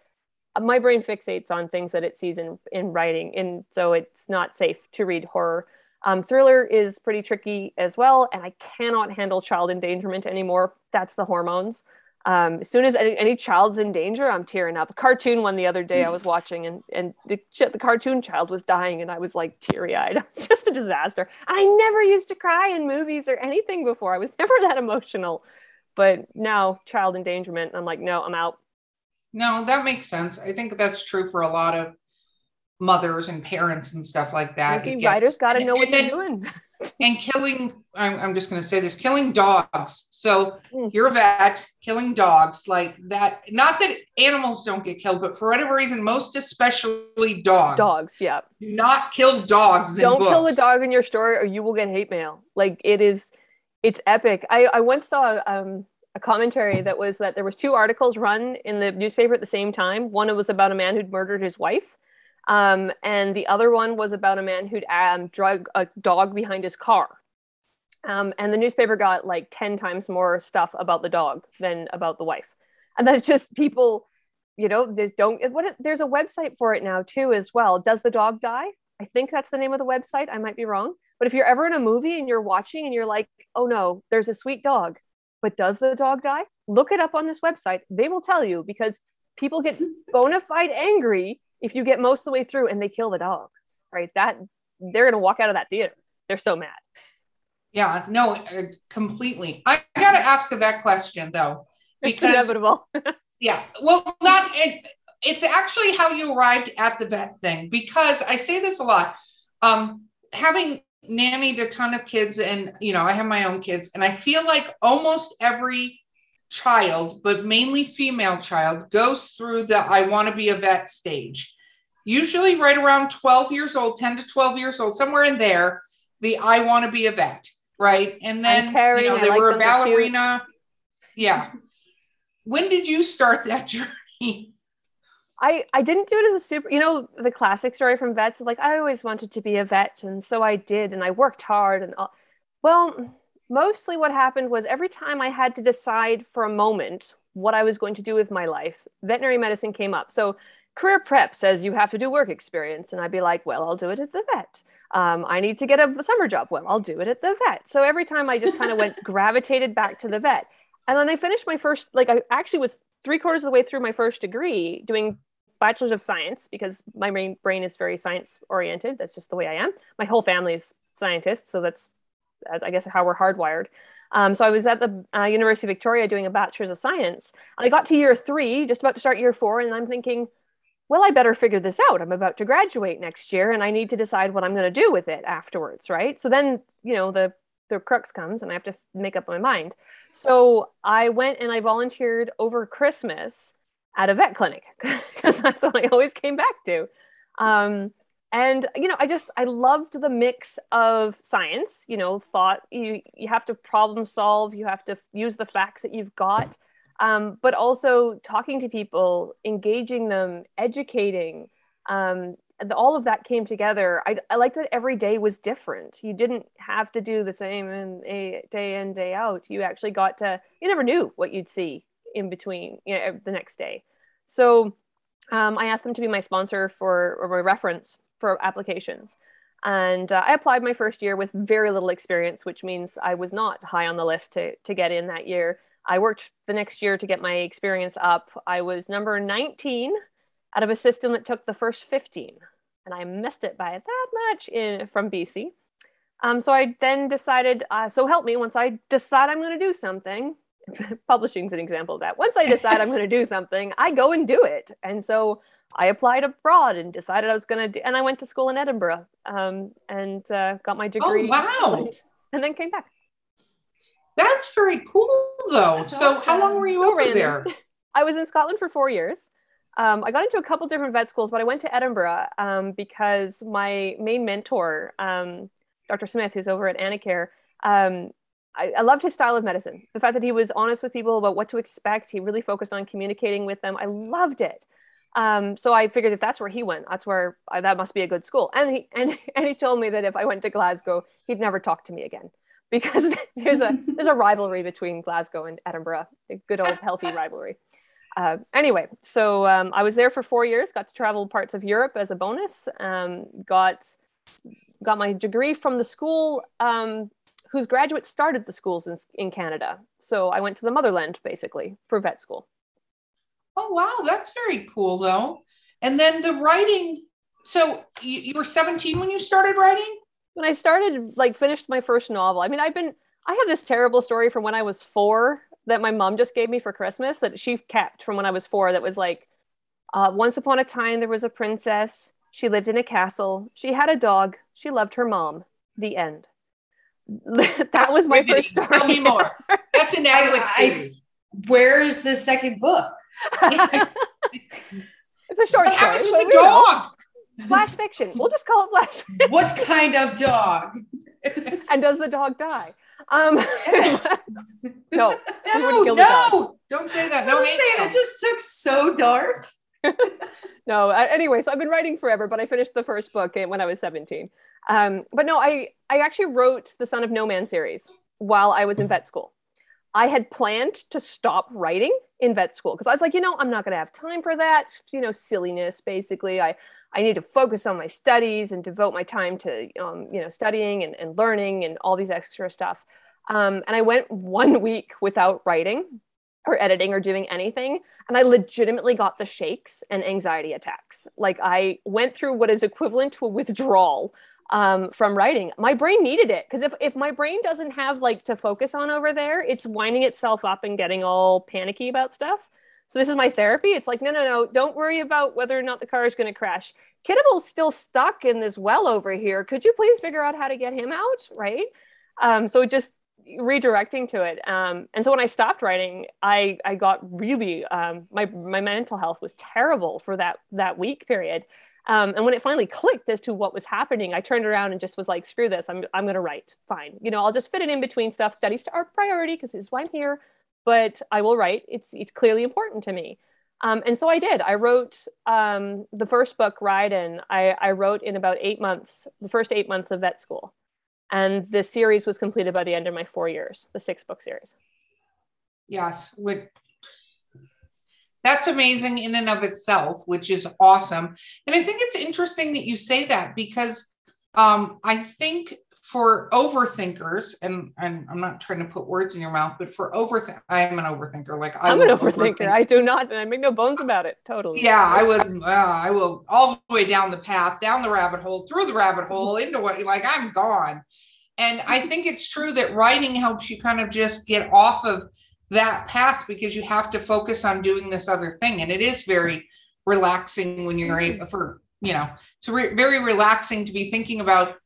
my brain fixates on things that it sees in in writing, and so it's not safe to read horror. Um, thriller is pretty tricky as well, and I cannot handle child endangerment anymore. That's the hormones. Um, as soon as any, any, child's in danger, I'm tearing up. A cartoon one the other day I was [LAUGHS] watching, and and the the cartoon child was dying, and I was like teary eyed. [LAUGHS] It was just a disaster. I never used to cry in movies or anything before. I was [LAUGHS] never that emotional, but now child endangerment, I'm like, no, I'm out. No, that makes sense. I think that's true for a lot of mothers and parents and stuff like that. Writers got to know what they're doing. And killing, I'm, I'm just going to say this killing dogs. So mm. you're a vet, killing dogs like that. Not that animals don't get killed, but for whatever reason, most especially dogs. Dogs, yeah. Do not kill dogs. Don't kill a dog in your story or you will get hate mail. Like it is, it's epic. I, I once saw um, a commentary that was that there was two articles run in the newspaper at the same time. One was about a man who'd murdered his wife um, and the other one was about a man who'd um, drug a dog behind his car. Um, and the newspaper got like 10 times more stuff about the dog than about the wife. And that's just people, you know, don't, what, there's a website for it now too, as well. Does the dog die? I think that's the name of the website. I might be wrong. But if you're ever in a movie and you're watching and you're like, oh no, there's a sweet dog, but does the dog die? Look it up on this website. They will tell you because people get bona fide angry if you get most of the way through and they kill the dog, right? That they're to walk out of that theater. They're so mad. Yeah, no, uh, completely. I got to ask that question though, [LAUGHS] because it's inevitable. [LAUGHS] yeah, well, not it, it's actually how you arrived at the vet thing because I say this a lot. Um, having nannied a ton of kids, and you know, I have my own kids, and I feel like almost every child, but mainly female child, goes through the I want to be a vet stage. Usually, right around 12 years old, 10 to 12 years old, somewhere in there, the I want to be a vet, right? And then you know, they were a ballerina. Yeah. When did you start that [LAUGHS] journey? I, I didn't do it as a super, you know, the classic story from vets, like I always wanted to be a vet. And so I did, and I worked hard and all. Well, mostly what happened was every time I had to decide for a moment what I was going to do with my life, veterinary medicine came up. So career prep says you have to do work experience. And I'd be like, well, I'll do it at the vet. Um, I need to get a summer job. Well, I'll do it at the vet. So every time I just kind of went [LAUGHS] gravitated back to the vet. And then I finished my first, like I actually was three quarters of the way through my first degree doing bachelor's of science because my brain, brain is very science oriented. That's just the way I am. My whole family's scientists. So that's I guess how we're hardwired. Um, so I was at the uh, University of Victoria doing a bachelor's of science. And I got to year three, just about to start year four, and I'm thinking, well, I better figure this out. I'm about to graduate next year, and I need to decide what I'm going to do with it afterwards, right? So then, you know, the the crux comes, and I have to make up my mind. So I went and I volunteered over Christmas at a vet clinic [LAUGHS] because that's what I always came back to. Um, and you know i just i loved the mix of science you know thought you you have to problem solve you have to use the facts that you've got um, but also talking to people engaging them educating um, all of that came together I, I liked that every day was different you didn't have to do the same in a day in day out you actually got to you never knew what you'd see in between you know the next day so um, I asked them to be my sponsor for or my reference for applications. And uh, I applied my first year with very little experience, which means I was not high on the list to, to get in that year. I worked the next year to get my experience up. I was number 19 out of a system that took the first 15, and I missed it by that much in, from BC. Um, so I then decided, uh, so help me, once I decide I'm going to do something, [LAUGHS] publishing is an example of that. Once I decide I'm going to do [LAUGHS] something, I go and do it. And so I applied abroad and decided I was going to do, and I went to school in Edinburgh um, and uh, got my degree. Oh, wow. And then came back. That's very cool, though. That's so, awesome. how long were you over random. there? [LAUGHS] I was in Scotland for four years. Um, I got into a couple different vet schools, but I went to Edinburgh um, because my main mentor, um, Dr. Smith, who's over at Anacare, um, I, I, loved his style of medicine. The fact that he was honest with people about what to expect, he really focused on communicating with them. I loved it. Um, so I figured if that's where he went, that's where I, that must be a good school. And he [LAUGHS] and and he told me that if I went to Glasgow, he'd never talk to me again because [LAUGHS] there's a [LAUGHS] there's a rivalry between Glasgow and Edinburgh, a good old healthy rivalry. Uh, anyway, so um, I was there for four years. Got to travel parts of Europe as a bonus. Um, got got my degree from the school um, whose graduates started the schools in, in Canada. So I went to the motherland basically for vet school. Oh wow, that's very cool though. And then the writing. So you, you were 17 when you started writing. When I started, like, finished my first novel. I mean, I've been. I have this terrible story from when I was four that my mom just gave me for Christmas that she kept from when I was four that was like, uh, once upon a time, there was a princess. She lived in a castle. She had a dog. She loved her mom. The end. [LAUGHS] that was my first story. Tell me more. [LAUGHS] That's an Netflix series. Where is the second book? [LAUGHS] it's a short what story. What happens with the dog? Flash fiction. We'll just call it flash. Fiction. What kind of dog? [LAUGHS] and does the dog die? Um, yes. [LAUGHS] no, [LAUGHS] no, no, don't say that. No, saying it just took so dark. no, anyway, so I've been writing forever, but I finished the first book when I was 17. Um, but no, I, I actually wrote the Son of No Man series while I was in vet school. I had planned to stop writing in vet school because I was like, you know, I'm not going to have time for that, you know, silliness. Basically, I I need to focus on my studies and devote my time to, um, you know, studying and, and learning and all these extra stuff. Um, and I went one [LAUGHS] week without writing or editing or doing anything, and I legitimately got the shakes and anxiety attacks. Like I went through what is equivalent to a withdrawal um, from writing. My brain needed it because if, if my brain doesn't have like to focus on over there, it's winding itself up and getting all panicky about stuff. So this is my therapy. It's like, no, no, no, don't worry about whether or not the car is going to crash. Kittible's still stuck in this well over here. Could you please figure out how to get him out? Right. Um, so just redirecting to it. Um, and so when I stopped writing, I, I got really, um, my, my mental health was terrible for that, that week period. Um, and when it finally clicked as to what was happening, I turned around and just was like, screw this, I'm, I'm going to write. Fine. You know, I'll just fit it in between stuff. Studies are priority because this is why I'm here, but I will write. It's, it's clearly important to me. Um, and so I did. I wrote um, the first book, Ryden, I, I wrote in about eight months, the first eight months of vet school. And the series was completed by the end of my four years, the six book series. Yes, that's amazing in and of itself, which is awesome. And I think it's interesting that you say that because um, I think for overthinkers, and, and I'm not trying to put words in your mouth, but for overthink, I'm an overthinker. Like I am an overthinker. Overthink. I do not, and I make no bones about it. Totally. Yeah, I would. Uh, I will all the way down the path, down the rabbit hole, through the rabbit hole, into what like I'm gone. And I think it's true that writing helps you kind of just get off of that path because you have to focus on doing this other thing. And it is very relaxing when you're able for you know it's re- very relaxing to be thinking about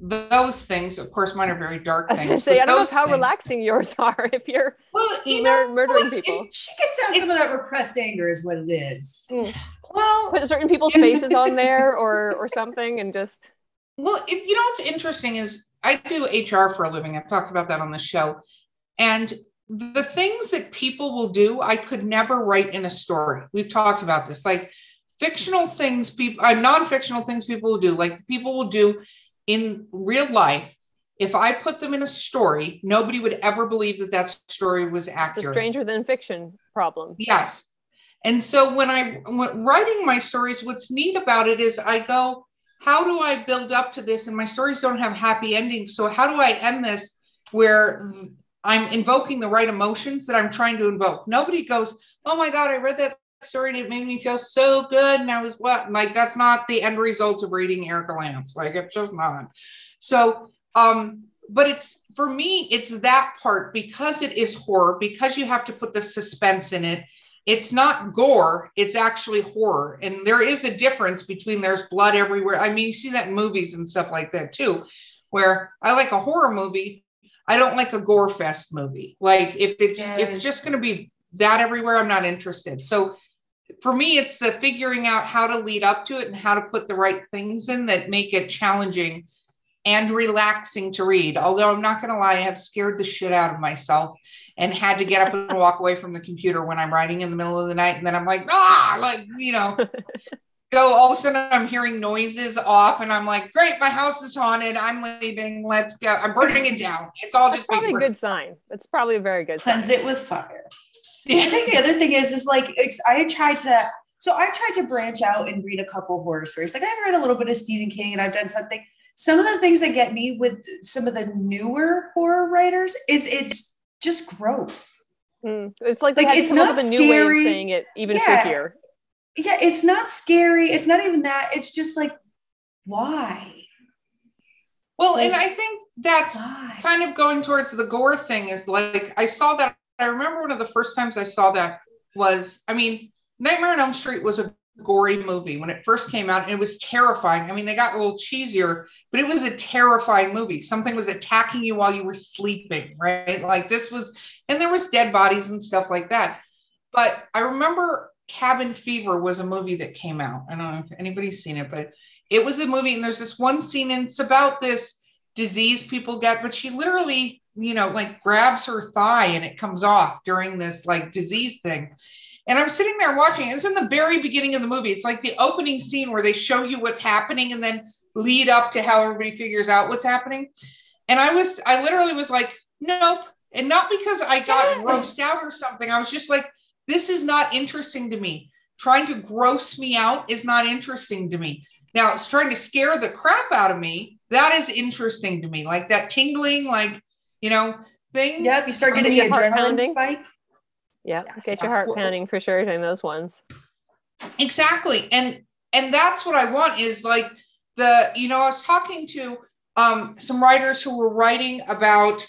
those things. Of course mine are very dark things. I was things say, i don't know how things, relaxing yours [LAUGHS] are if you're well you know murdering people. she gets out some of that repressed anger is what it is. Mm. well put certain people's [LAUGHS] faces on there or or something and just well if, you know what's interesting is i do hr for a living. I've talked about that on the show. And the things that people will do, I could never write in a story. We've talked about this, like fictional things, people, uh, non-fictional things people will do, like people will do in real life. If I put them in a story, nobody would ever believe that that story was accurate. The stranger than fiction problem. Yes. And so when I when writing my stories, what's neat about it is I go, how do I build up to this? And my stories don't have happy endings. So how do I end this where I'm invoking the right emotions that I'm trying to invoke. Nobody goes, Oh my God, I read that story and it made me feel so good. And I was what? Like, that's not the end result of reading Erica Lance. Like, it's just not. So, um, but it's for me, it's that part because it is horror, because you have to put the suspense in it. It's not gore, it's actually horror. And there is a difference between there's blood everywhere. I mean, you see that in movies and stuff like that too, where I like a horror movie I don't like a gore fest movie. Like if it's yes. if it's just going to be that everywhere, I'm not interested. So for me, it's the figuring out how to lead up to it and how to put the right things in that make it challenging and relaxing to read. Although I'm not going to lie, I have scared the shit out of myself and had to get up and walk away from the computer when I'm writing in the middle of the night. And then I'm like, ah, like, you know, [LAUGHS] go all of a sudden I'm hearing noises off and I'm like, great, my house is haunted. I'm leaving. Let's go. I'm burning it down. It's all That's just probably a good sign. It's probably a very good Cleanse sign. it with fire. I think the other thing is, is like I tried to. So I tried to branch out and read a couple horror stories. Like I've read a little bit of Stephen King, and I've done something. Some of the things that get me with some of the newer horror writers is it's just gross. Mm. It's like like it's not the new way of saying it even yeah. here. Yeah, it's not scary. It's not even that. It's just like why? Well, like, and I think that's why? kind of going towards the gore thing is like I saw that I remember one of the first times I saw that was, I mean, Nightmare on Elm Street was a gory movie when it first came out. and it was terrifying. I mean, they got a little cheesier, but it was a terrifying movie. Something was attacking you while you were sleeping, right? Like this was, and there was dead bodies and stuff like that. But I remember Cabin Fever was a movie that came out. I don't know if anybody's seen it, but it was a movie, and there's this one scene, and it's about this disease people get, but she literally you know, like grabs her thigh and it comes off during this like disease thing. And I'm sitting there watching. It's in the very beginning of the movie. It's like the opening scene where they show you what's happening and then lead up to how everybody figures out what's happening. And I was, I literally was like, nope. And not because I got yes. grossed out or something. I was just like, this is not interesting to me. Trying to gross me out is not interesting to me. Now it's trying to scare the crap out of me. That is interesting to me. Like that tingling, like you know, thing. Yep, you start getting the adrenaline spike. Yep, yes. get your heart pounding for sure during those ones. Exactly. And and that's what I want is like the, you know, I was talking to um some writers who were writing about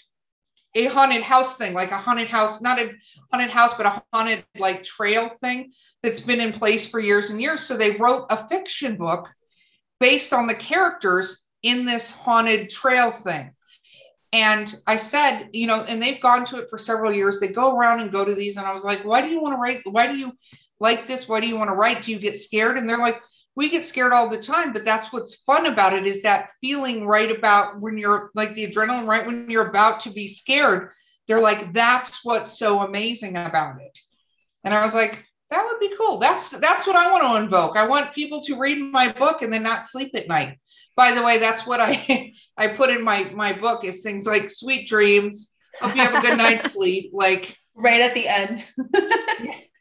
a haunted house thing, like a haunted house, not a haunted house, but a haunted like trail thing that's been in place for years and years. So they wrote a fiction book based on the characters in this haunted trail thing. And I said, you know, and they've gone to it for several years. They go around and go to these. And I was like, why do you want to write? Why do you like this? Why do you want to write? Do you get scared? And they're like, we get scared all the time, but that's what's fun about it is that feeling right about when you're like the adrenaline, right when you're about to be scared. They're like, that's what's so amazing about it. And I was like, that would be cool. That's that's what I want to invoke. I want people to read my book and then not sleep at night by the way, that's what I [LAUGHS] I put in my my book is things like sweet dreams. Hope you have a good night's [LAUGHS] sleep. Like right at the end.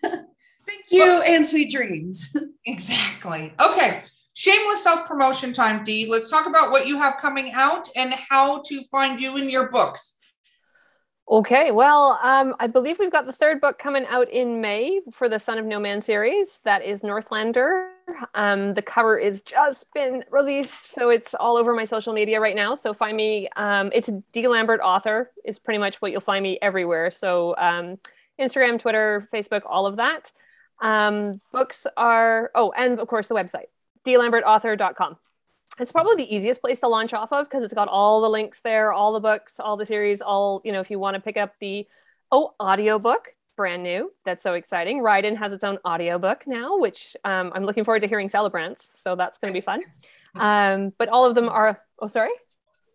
[LAUGHS] Thank you and sweet dreams. [LAUGHS] Exactly. Okay. Shameless self promotion time, Dee. Let's talk about what you have coming out and how to find you in your books. Okay, well, um, I believe we've got the third book coming out in May for the Son of No Man series. That is Northlander. Um, the cover is just been released, so it's all over my social media right now. So find me. Um, it's Dee Lambert author is pretty much what you'll find me everywhere. So um, Instagram, Twitter, Facebook, all of that. Um, books are oh, and of course the website deelambertauthor.com it's probably the easiest place to launch off of because it's got all the links there, all the books, all the series, all, you know, if you want to pick up the oh, audiobook, brand new. That's so exciting. Ryden has its own audiobook now, which um, I'm looking forward to hearing Celebrants. So that's going to be fun. [LAUGHS] Um, but all of them are, oh, sorry?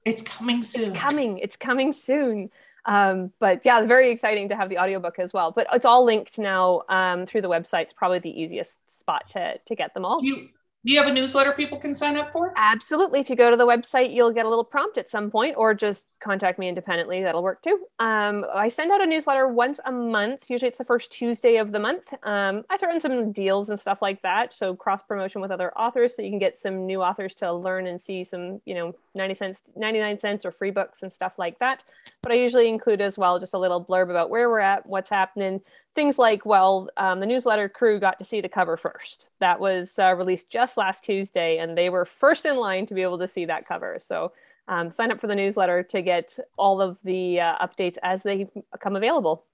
It's coming soon. It's coming. It's coming soon. Um, but yeah, very exciting to have the audiobook as well. But it's all linked now um, through the website. It's probably the easiest spot to, to get them all. You do you have a newsletter people can sign up for? Absolutely. If you go to the website, you'll get a little prompt at some point, or just contact me independently. That'll work too. Um, I send out a newsletter once a month. Usually it's the first Tuesday of the month. Um, I throw in some deals and stuff like that. So cross promotion with other authors so you can get some new authors to learn and see some, you know, 90 cents, 99 cents or free books and stuff like that. But I usually include as well just a little blurb about where we're at, what's happening, things like, well, um, the newsletter crew got to see the cover first. That was uh, released just last Tuesday, and they were first in line to be able to see that cover. So um, sign up for the newsletter to get all of the uh, updates as they come available.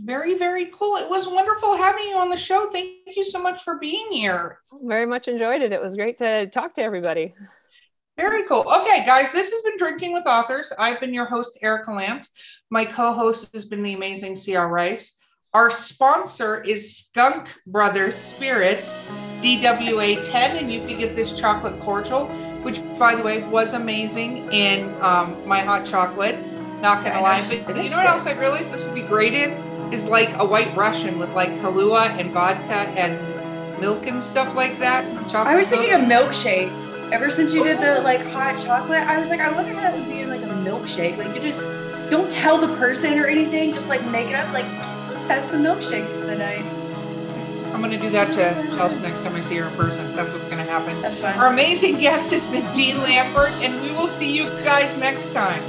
Very, very cool. It was wonderful having you on the show. Thank you so much for being here. Very much enjoyed it. It was great to talk to everybody. Very cool. Okay, guys, this has been Drinking with Authors. I've been your host, Erica Lance. My co host has been the amazing C.R. Rice. Our sponsor is Skunk Brothers Spirits, DWA 10, and you can get this chocolate cordial, which, by the way, was amazing in um, my hot chocolate. Not gonna lie, but you know what else I realized this would be great in is like a white Russian with like Kahlua and vodka and milk and stuff like that. I was thinking a milkshake. Ever since you did the like hot chocolate, I was like, I wonder how that would be in like a milkshake. Like you just don't tell the person or anything, just like make it up. Like have some milkshakes tonight. I'm going to do that to Chelsea next time I see her in person. That's what's going to happen. That's fine. Our amazing guest has been Dee Lambert, and we will see you guys next time.